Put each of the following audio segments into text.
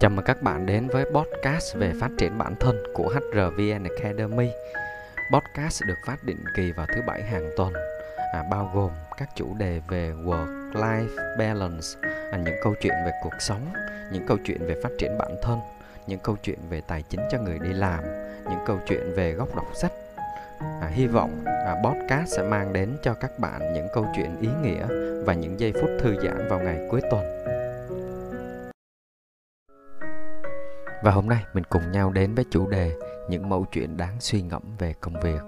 Chào mừng các bạn đến với podcast về phát triển bản thân của HRVN Academy. Podcast được phát định kỳ vào thứ bảy hàng tuần, à, bao gồm các chủ đề về work-life balance, à, những câu chuyện về cuộc sống, những câu chuyện về phát triển bản thân, những câu chuyện về tài chính cho người đi làm, những câu chuyện về góc đọc sách. À, hy vọng à, podcast sẽ mang đến cho các bạn những câu chuyện ý nghĩa và những giây phút thư giãn vào ngày cuối tuần. Và hôm nay mình cùng nhau đến với chủ đề những mẫu chuyện đáng suy ngẫm về công việc.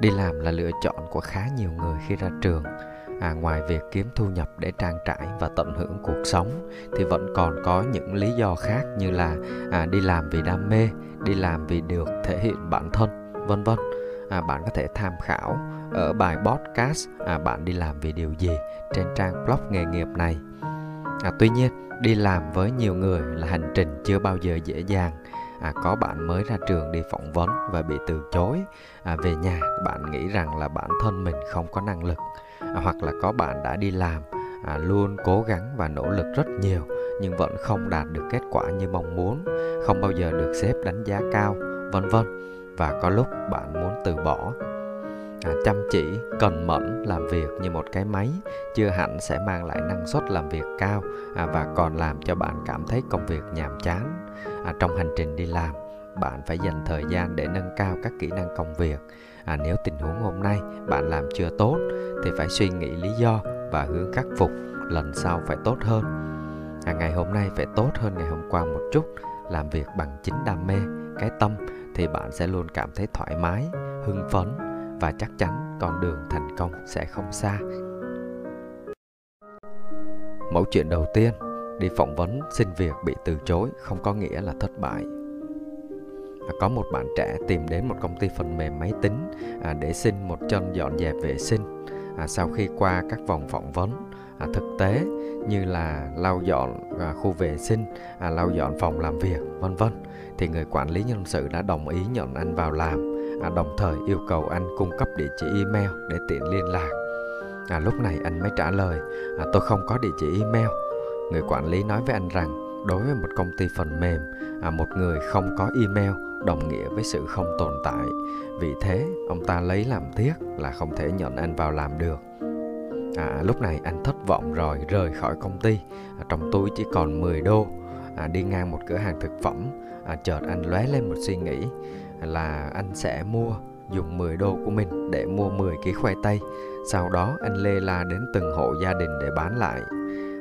Đi làm là lựa chọn của khá nhiều người khi ra trường. À, ngoài việc kiếm thu nhập để trang trải và tận hưởng cuộc sống thì vẫn còn có những lý do khác như là à, đi làm vì đam mê, đi làm vì được thể hiện bản thân, vân vân. À, bạn có thể tham khảo ở bài podcast à, bạn đi làm vì điều gì trên trang blog nghề nghiệp này. À, tuy nhiên đi làm với nhiều người là hành trình chưa bao giờ dễ dàng. À, có bạn mới ra trường đi phỏng vấn và bị từ chối. À, về nhà bạn nghĩ rằng là bản thân mình không có năng lực. À, hoặc là có bạn đã đi làm à, luôn cố gắng và nỗ lực rất nhiều nhưng vẫn không đạt được kết quả như mong muốn không bao giờ được sếp đánh giá cao vân vân. Và có lúc bạn muốn từ bỏ à, chăm chỉ cần mẫn làm việc như một cái máy chưa hẳn sẽ mang lại năng suất làm việc cao à, và còn làm cho bạn cảm thấy công việc nhàm chán. À, trong hành trình đi làm bạn phải dành thời gian để nâng cao các kỹ năng công việc. À, nếu tình huống hôm nay bạn làm chưa tốt thì phải suy nghĩ lý do và hướng khắc phục lần sau phải tốt hơn. À, ngày hôm nay phải tốt hơn ngày hôm qua một chút làm việc bằng chính đam mê cái tâm thì bạn sẽ luôn cảm thấy thoải mái hưng phấn và chắc chắn con đường thành công sẽ không xa. Mẫu chuyện đầu tiên đi phỏng vấn xin việc bị từ chối không có nghĩa là thất bại. À, có một bạn trẻ tìm đến một công ty phần mềm máy tính à, để xin một chân dọn dẹp vệ sinh. À, sau khi qua các vòng phỏng vấn à, thực tế như là lau dọn à, khu vệ sinh à, lau dọn phòng làm việc vân vân thì người quản lý nhân sự đã đồng ý nhận anh vào làm à, đồng thời yêu cầu anh cung cấp địa chỉ email để tiện liên lạc. À, lúc này anh mới trả lời à, tôi không có địa chỉ email. Người quản lý nói với anh rằng đối với một công ty phần mềm à, một người không có email đồng nghĩa với sự không tồn tại. Vì thế ông ta lấy làm tiếc là không thể nhận anh vào làm được. À, lúc này anh thất vọng rồi rời khỏi công ty. À, trong túi chỉ còn 10 đô. À, đi ngang một cửa hàng thực phẩm. À, chợt anh lóe lên một suy nghĩ là anh sẽ mua dùng 10 đô của mình để mua 10 ký khoai tây. Sau đó anh lê la đến từng hộ gia đình để bán lại.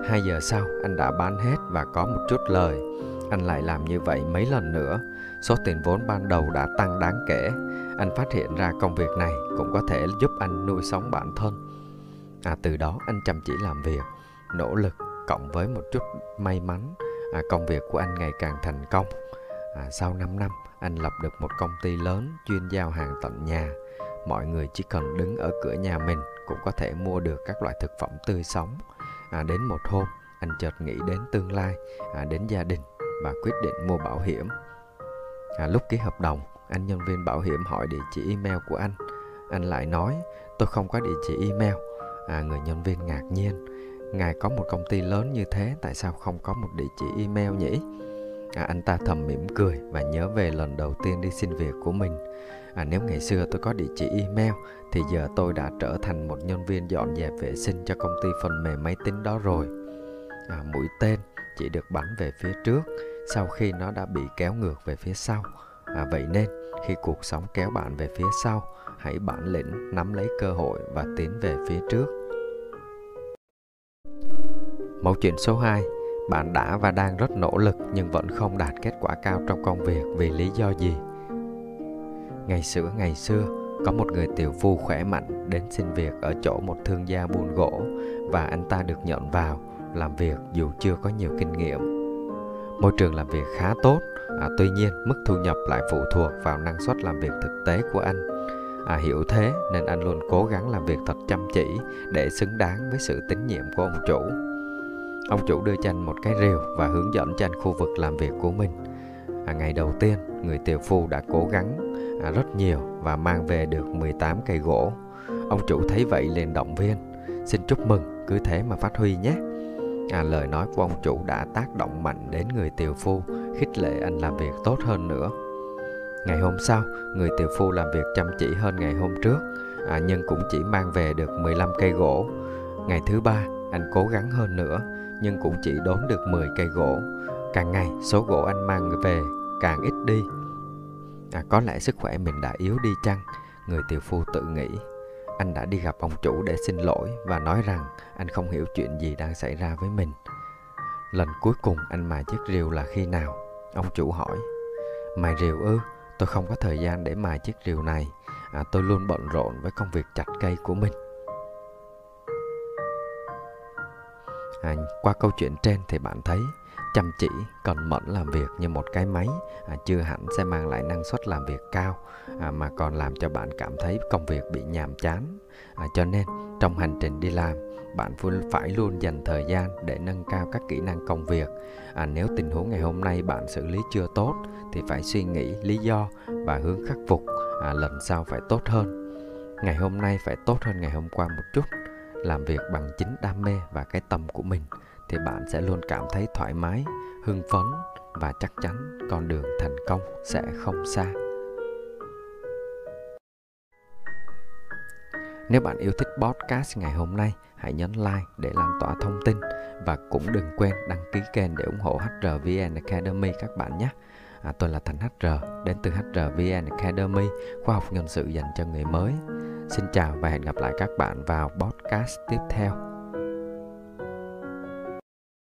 2 giờ sau anh đã bán hết và có một chút lời. Anh lại làm như vậy mấy lần nữa. Số tiền vốn ban đầu đã tăng đáng kể. Anh phát hiện ra công việc này cũng có thể giúp anh nuôi sống bản thân. À, từ đó anh chăm chỉ làm việc, nỗ lực cộng với một chút may mắn, à, công việc của anh ngày càng thành công. À, sau 5 năm, anh lập được một công ty lớn chuyên giao hàng tận nhà. Mọi người chỉ cần đứng ở cửa nhà mình cũng có thể mua được các loại thực phẩm tươi sống. À, đến một hôm, anh chợt nghĩ đến tương lai, à, đến gia đình và quyết định mua bảo hiểm. À, lúc ký hợp đồng, anh nhân viên bảo hiểm hỏi địa chỉ email của anh. Anh lại nói, tôi không có địa chỉ email. À, người nhân viên ngạc nhiên, ngài có một công ty lớn như thế, tại sao không có một địa chỉ email nhỉ? À, anh ta thầm mỉm cười và nhớ về lần đầu tiên đi xin việc của mình. À, nếu ngày xưa tôi có địa chỉ email thì giờ tôi đã trở thành một nhân viên dọn dẹp vệ sinh cho công ty phần mềm máy tính đó rồi. À, mũi tên chỉ được bắn về phía trước sau khi nó đã bị kéo ngược về phía sau. À, vậy nên khi cuộc sống kéo bạn về phía sau hãy bản lĩnh nắm lấy cơ hội và tiến về phía trước. Mẫu chuyện số 2 bạn đã và đang rất nỗ lực nhưng vẫn không đạt kết quả cao trong công việc vì lý do gì? Ngày xưa ngày xưa có một người tiểu phu khỏe mạnh đến xin việc ở chỗ một thương gia buôn gỗ và anh ta được nhận vào làm việc dù chưa có nhiều kinh nghiệm. Môi trường làm việc khá tốt à, tuy nhiên mức thu nhập lại phụ thuộc vào năng suất làm việc thực tế của anh. À, hiểu thế nên anh luôn cố gắng làm việc thật chăm chỉ để xứng đáng với sự tín nhiệm của ông chủ. Ông chủ đưa chanh một cái rìu và hướng dẫn chanh khu vực làm việc của mình. À, ngày đầu tiên, người tiểu phu đã cố gắng à, rất nhiều và mang về được 18 cây gỗ. Ông chủ thấy vậy liền động viên. Xin chúc mừng, cứ thế mà phát huy nhé. À, lời nói của ông chủ đã tác động mạnh đến người tiểu phu, khích lệ anh làm việc tốt hơn nữa. Ngày hôm sau, người tiểu phu làm việc chăm chỉ hơn ngày hôm trước, à, nhưng cũng chỉ mang về được 15 cây gỗ. Ngày thứ ba, anh cố gắng hơn nữa, nhưng cũng chỉ đốn được 10 cây gỗ. Càng ngày, số gỗ anh mang về càng ít đi. À, có lẽ sức khỏe mình đã yếu đi chăng? Người tiểu phu tự nghĩ. Anh đã đi gặp ông chủ để xin lỗi và nói rằng anh không hiểu chuyện gì đang xảy ra với mình. Lần cuối cùng anh mài chiếc rìu là khi nào? Ông chủ hỏi. Mài rìu ư? Tôi không có thời gian để mài chiếc rìu này. À, tôi luôn bận rộn với công việc chặt cây của mình. À, qua câu chuyện trên thì bạn thấy chăm chỉ cần mẫn làm việc như một cái máy. À, chưa hẳn sẽ mang lại năng suất làm việc cao à, mà còn làm cho bạn cảm thấy công việc bị nhàm chán. À, cho nên trong hành trình đi làm bạn phải luôn dành thời gian để nâng cao các kỹ năng công việc. À, nếu tình huống ngày hôm nay bạn xử lý chưa tốt thì phải suy nghĩ lý do và hướng khắc phục. À, lần sau phải tốt hơn. Ngày hôm nay phải tốt hơn ngày hôm qua một chút làm việc bằng chính đam mê và cái tâm của mình thì bạn sẽ luôn cảm thấy thoải mái hưng phấn và chắc chắn con đường thành công sẽ không xa nếu bạn yêu thích podcast ngày hôm nay hãy nhấn like để lan tỏa thông tin và cũng đừng quên đăng ký kênh để ủng hộ HRVN Academy các bạn nhé. À, tôi là Thành HR đến từ HRVN Academy, khoa học nhân sự dành cho người mới. Xin chào và hẹn gặp lại các bạn vào podcast tiếp theo.